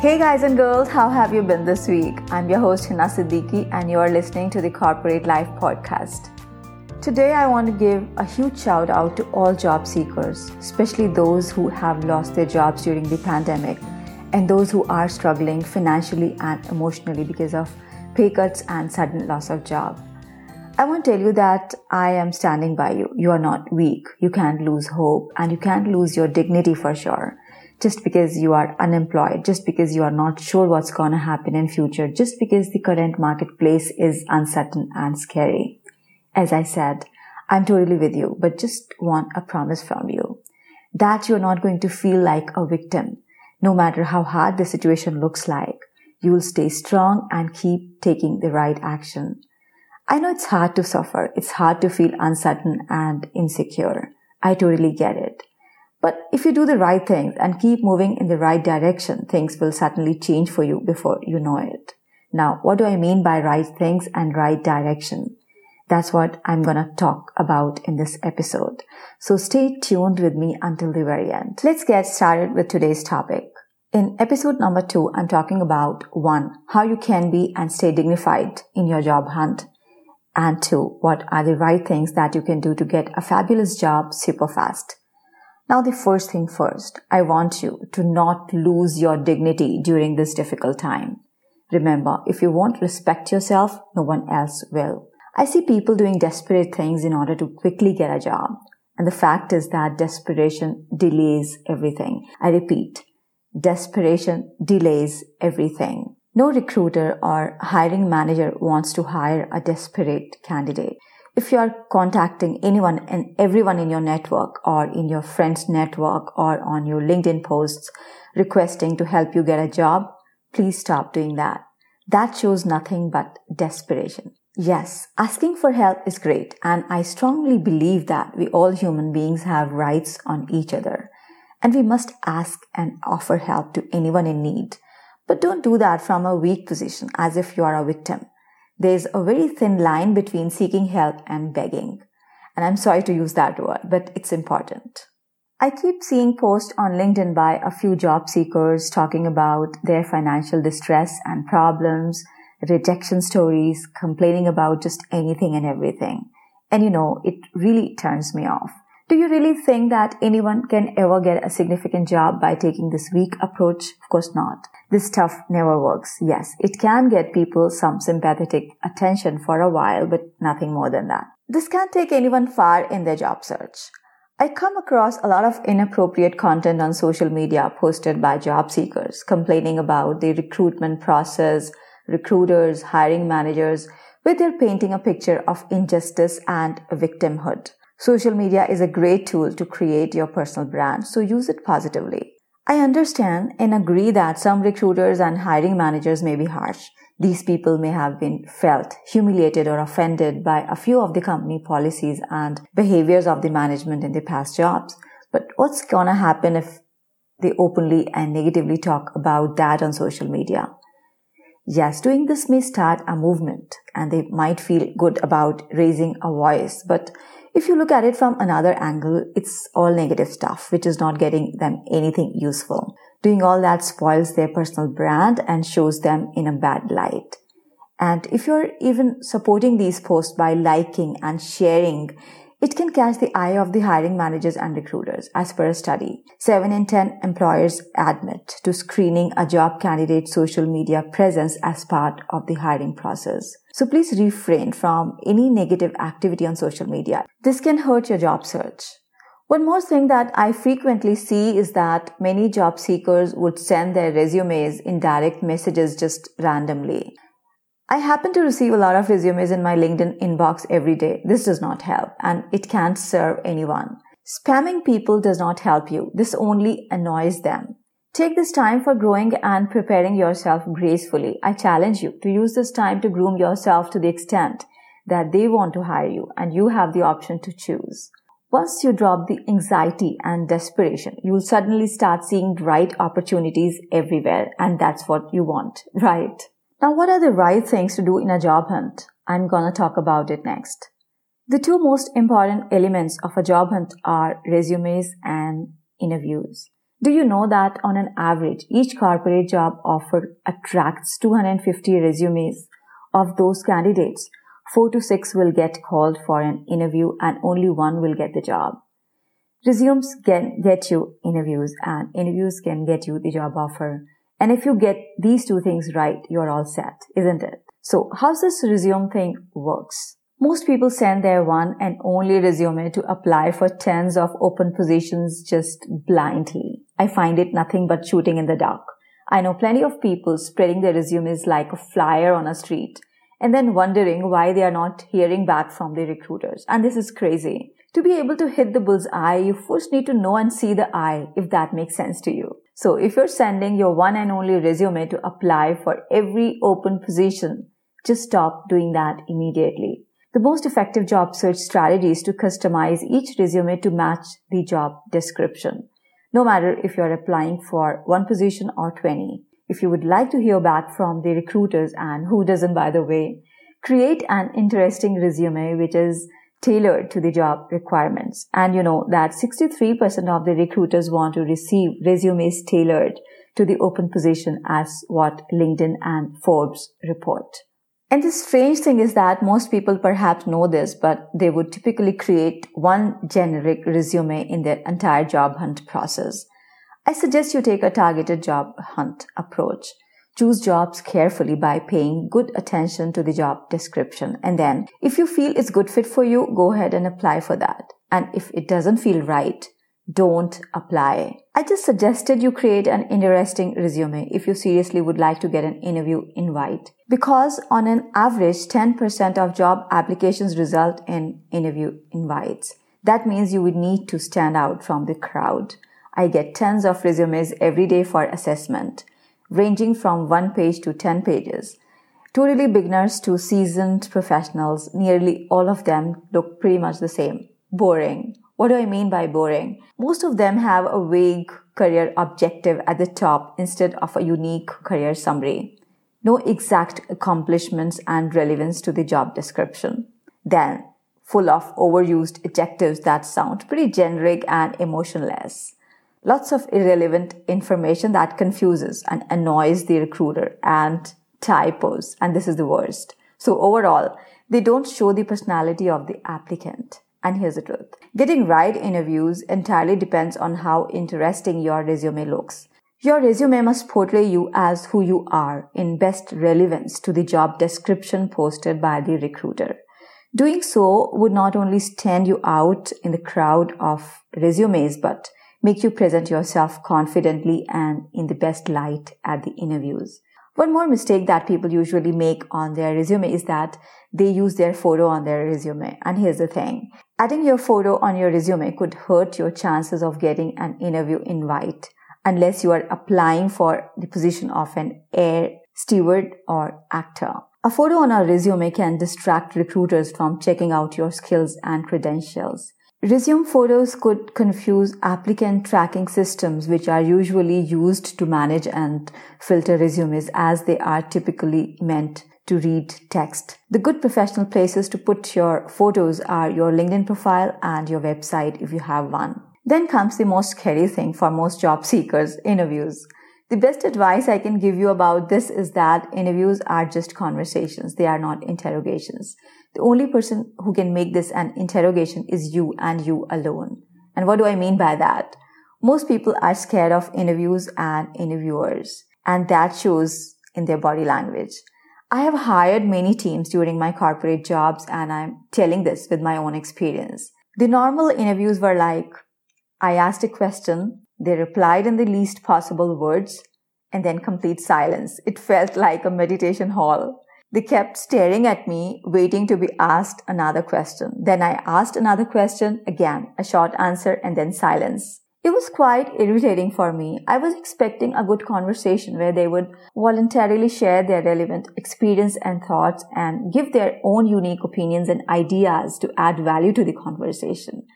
Hey guys and girls, how have you been this week? I'm your host Hina Siddiqui and you are listening to the Corporate Life Podcast. Today I want to give a huge shout out to all job seekers, especially those who have lost their jobs during the pandemic and those who are struggling financially and emotionally because of pay cuts and sudden loss of job. I want to tell you that I am standing by you. You are not weak. You can't lose hope and you can't lose your dignity for sure just because you are unemployed, just because you are not sure what's going to happen in future, just because the current marketplace is uncertain and scary. As I said, I'm totally with you, but just want a promise from you that you're not going to feel like a victim. No matter how hard the situation looks like, you will stay strong and keep taking the right action. I know it's hard to suffer. It's hard to feel uncertain and insecure. I totally get it. But if you do the right things and keep moving in the right direction, things will certainly change for you before you know it. Now, what do I mean by right things and right direction? That's what I'm gonna talk about in this episode. So stay tuned with me until the very end. Let's get started with today's topic. In episode number two, I'm talking about one, how you can be and stay dignified in your job hunt. And two, what are the right things that you can do to get a fabulous job super fast. Now, the first thing first, I want you to not lose your dignity during this difficult time. Remember, if you won't respect yourself, no one else will. I see people doing desperate things in order to quickly get a job. And the fact is that desperation delays everything. I repeat, desperation delays everything. No recruiter or hiring manager wants to hire a desperate candidate if you are contacting anyone and everyone in your network or in your friend's network or on your LinkedIn posts requesting to help you get a job, please stop doing that. That shows nothing but desperation. Yes, asking for help is great, and I strongly believe that we all human beings have rights on each other, and we must ask and offer help to anyone in need. But don't do that from a weak position as if you are a victim. There's a very thin line between seeking help and begging. And I'm sorry to use that word, but it's important. I keep seeing posts on LinkedIn by a few job seekers talking about their financial distress and problems, rejection stories, complaining about just anything and everything. And you know, it really turns me off. Do you really think that anyone can ever get a significant job by taking this weak approach? Of course not. This stuff never works. Yes, it can get people some sympathetic attention for a while, but nothing more than that. This can't take anyone far in their job search. I come across a lot of inappropriate content on social media posted by job seekers complaining about the recruitment process, recruiters, hiring managers, where they're painting a picture of injustice and victimhood. Social media is a great tool to create your personal brand, so use it positively. I understand and agree that some recruiters and hiring managers may be harsh. These people may have been felt humiliated or offended by a few of the company policies and behaviors of the management in the past jobs. But what's gonna happen if they openly and negatively talk about that on social media? Yes, doing this may start a movement and they might feel good about raising a voice, but if you look at it from another angle, it's all negative stuff, which is not getting them anything useful. Doing all that spoils their personal brand and shows them in a bad light. And if you're even supporting these posts by liking and sharing, it can catch the eye of the hiring managers and recruiters. As per a study, 7 in 10 employers admit to screening a job candidate's social media presence as part of the hiring process. So please refrain from any negative activity on social media. This can hurt your job search. One more thing that I frequently see is that many job seekers would send their resumes in direct messages just randomly. I happen to receive a lot of resumes in my LinkedIn inbox every day. This does not help and it can't serve anyone. Spamming people does not help you. This only annoys them. Take this time for growing and preparing yourself gracefully. I challenge you to use this time to groom yourself to the extent that they want to hire you and you have the option to choose. Once you drop the anxiety and desperation, you will suddenly start seeing right opportunities everywhere and that's what you want, right? Now, what are the right things to do in a job hunt? I'm gonna talk about it next. The two most important elements of a job hunt are resumes and interviews. Do you know that on an average, each corporate job offer attracts 250 resumes? Of those candidates, four to six will get called for an interview and only one will get the job. Resumes can get you interviews and interviews can get you the job offer. And if you get these two things right, you're all set, isn't it? So how's this resume thing works? Most people send their one and only resume to apply for tens of open positions just blindly. I find it nothing but shooting in the dark. I know plenty of people spreading their resumes like a flyer on a street and then wondering why they are not hearing back from the recruiters. And this is crazy. To be able to hit the bull's eye, you first need to know and see the eye, if that makes sense to you. So if you're sending your one and only resume to apply for every open position, just stop doing that immediately. The most effective job search strategy is to customize each resume to match the job description. No matter if you're applying for one position or 20. If you would like to hear back from the recruiters and who doesn't by the way, create an interesting resume which is tailored to the job requirements. And you know that 63% of the recruiters want to receive resumes tailored to the open position as what LinkedIn and Forbes report. And the strange thing is that most people perhaps know this, but they would typically create one generic resume in their entire job hunt process. I suggest you take a targeted job hunt approach. Choose jobs carefully by paying good attention to the job description. And then if you feel it's good fit for you, go ahead and apply for that. And if it doesn't feel right, don't apply. I just suggested you create an interesting resume if you seriously would like to get an interview invite. Because on an average, 10% of job applications result in interview invites. That means you would need to stand out from the crowd. I get tens of resumes every day for assessment, ranging from one page to 10 pages. Totally beginners to seasoned professionals, nearly all of them look pretty much the same. Boring. What do I mean by boring? Most of them have a vague career objective at the top instead of a unique career summary. No exact accomplishments and relevance to the job description. Then, full of overused adjectives that sound pretty generic and emotionless. Lots of irrelevant information that confuses and annoys the recruiter and typos. And this is the worst. So overall, they don't show the personality of the applicant. And here's the truth. Getting right interviews entirely depends on how interesting your resume looks. Your resume must portray you as who you are in best relevance to the job description posted by the recruiter. Doing so would not only stand you out in the crowd of resumes, but make you present yourself confidently and in the best light at the interviews. One more mistake that people usually make on their resume is that they use their photo on their resume. And here's the thing. Adding your photo on your resume could hurt your chances of getting an interview invite unless you are applying for the position of an air steward or actor. A photo on a resume can distract recruiters from checking out your skills and credentials. Resume photos could confuse applicant tracking systems, which are usually used to manage and filter resumes as they are typically meant to read text. The good professional places to put your photos are your LinkedIn profile and your website if you have one. Then comes the most scary thing for most job seekers, interviews. The best advice I can give you about this is that interviews are just conversations. They are not interrogations. The only person who can make this an interrogation is you and you alone. And what do I mean by that? Most people are scared of interviews and interviewers, and that shows in their body language. I have hired many teams during my corporate jobs, and I'm telling this with my own experience. The normal interviews were like, I asked a question, they replied in the least possible words and then complete silence. It felt like a meditation hall. They kept staring at me, waiting to be asked another question. Then I asked another question, again, a short answer and then silence. It was quite irritating for me. I was expecting a good conversation where they would voluntarily share their relevant experience and thoughts and give their own unique opinions and ideas to add value to the conversation.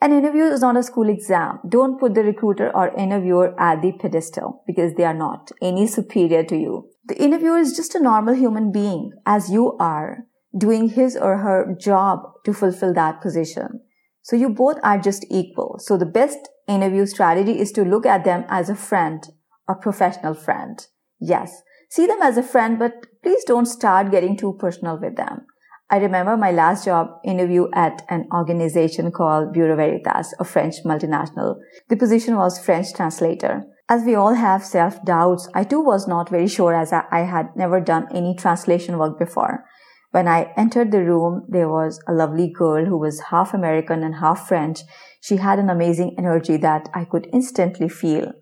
An interview is not a school exam. Don't put the recruiter or interviewer at the pedestal because they are not any superior to you. The interviewer is just a normal human being as you are doing his or her job to fulfill that position. So you both are just equal. So the best interview strategy is to look at them as a friend, a professional friend. Yes, see them as a friend, but please don't start getting too personal with them. I remember my last job interview at an organization called Bureau Veritas, a French multinational. The position was French translator. As we all have self doubts, I too was not very sure as I had never done any translation work before. When I entered the room, there was a lovely girl who was half American and half French she had an amazing energy that I could instantly feel.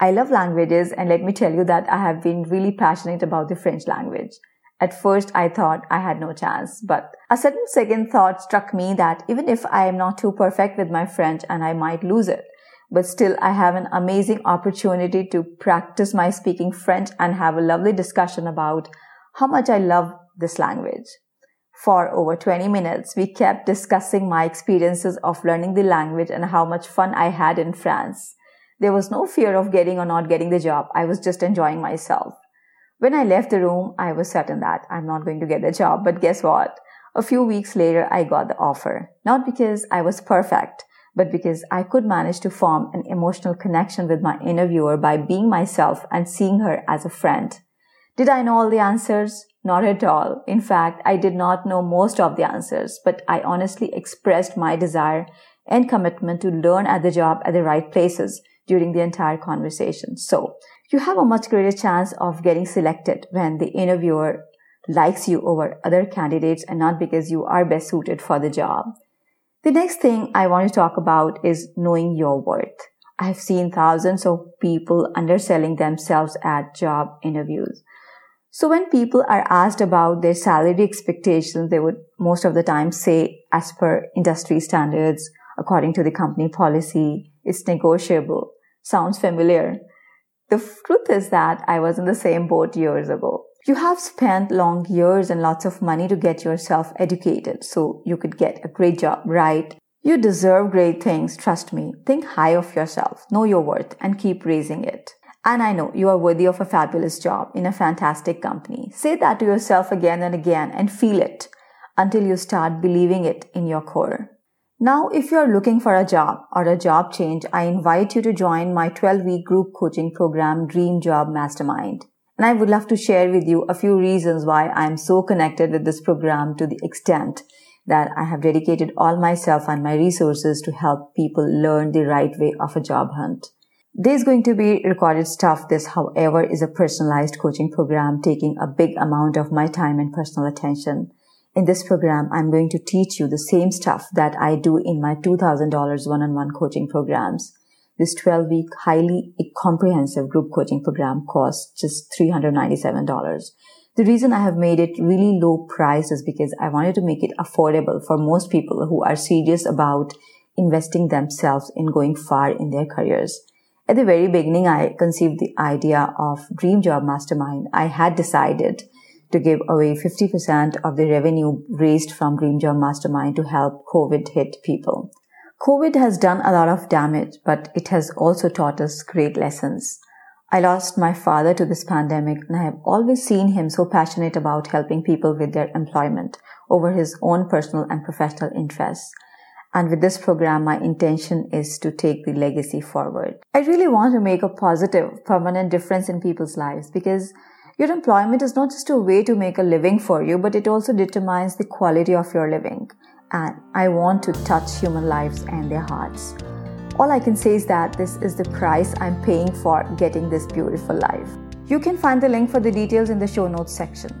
I love languages and let me tell you that I have been really passionate about the French language. At first, I thought I had no chance, but a sudden second thought struck me that even if I am not too perfect with my French and I might lose it, but still I have an amazing opportunity to practice my speaking French and have a lovely discussion about how much I love this language. For over 20 minutes, we kept discussing my experiences of learning the language and how much fun I had in France. There was no fear of getting or not getting the job. I was just enjoying myself. When I left the room, I was certain that I'm not going to get the job. But guess what? A few weeks later, I got the offer. Not because I was perfect, but because I could manage to form an emotional connection with my interviewer by being myself and seeing her as a friend. Did I know all the answers? Not at all. In fact, I did not know most of the answers, but I honestly expressed my desire and commitment to learn at the job at the right places during the entire conversation. So you have a much greater chance of getting selected when the interviewer likes you over other candidates and not because you are best suited for the job. The next thing I want to talk about is knowing your worth. I've seen thousands of people underselling themselves at job interviews. So when people are asked about their salary expectations, they would most of the time say, as per industry standards, according to the company policy, it's negotiable. Sounds familiar. The truth is that I was in the same boat years ago. You have spent long years and lots of money to get yourself educated so you could get a great job, right? You deserve great things, trust me. Think high of yourself, know your worth, and keep raising it. And I know you are worthy of a fabulous job in a fantastic company. Say that to yourself again and again and feel it until you start believing it in your core. Now, if you're looking for a job or a job change, I invite you to join my 12 week group coaching program, Dream Job Mastermind. And I would love to share with you a few reasons why I'm so connected with this program to the extent that I have dedicated all myself and my resources to help people learn the right way of a job hunt. There's going to be recorded stuff. This, however, is a personalized coaching program taking a big amount of my time and personal attention. In this program, I'm going to teach you the same stuff that I do in my $2,000 one-on-one coaching programs. This 12 week highly comprehensive group coaching program costs just $397. The reason I have made it really low priced is because I wanted to make it affordable for most people who are serious about investing themselves in going far in their careers. At the very beginning, I conceived the idea of Dream Job Mastermind. I had decided to give away 50% of the revenue raised from Dream Job Mastermind to help COVID hit people. COVID has done a lot of damage, but it has also taught us great lessons. I lost my father to this pandemic and I have always seen him so passionate about helping people with their employment over his own personal and professional interests. And with this program, my intention is to take the legacy forward. I really want to make a positive, permanent difference in people's lives because your employment is not just a way to make a living for you, but it also determines the quality of your living. And I want to touch human lives and their hearts. All I can say is that this is the price I'm paying for getting this beautiful life. You can find the link for the details in the show notes section.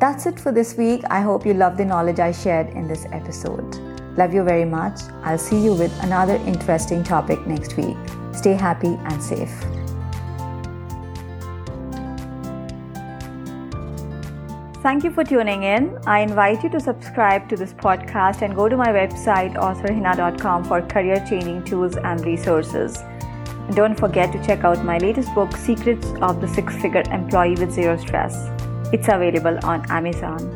That's it for this week. I hope you love the knowledge I shared in this episode. Love you very much. I'll see you with another interesting topic next week. Stay happy and safe. Thank you for tuning in. I invite you to subscribe to this podcast and go to my website authorhina.com for career changing tools and resources. Don't forget to check out my latest book, Secrets of the Six Figure Employee with Zero Stress. It's available on Amazon.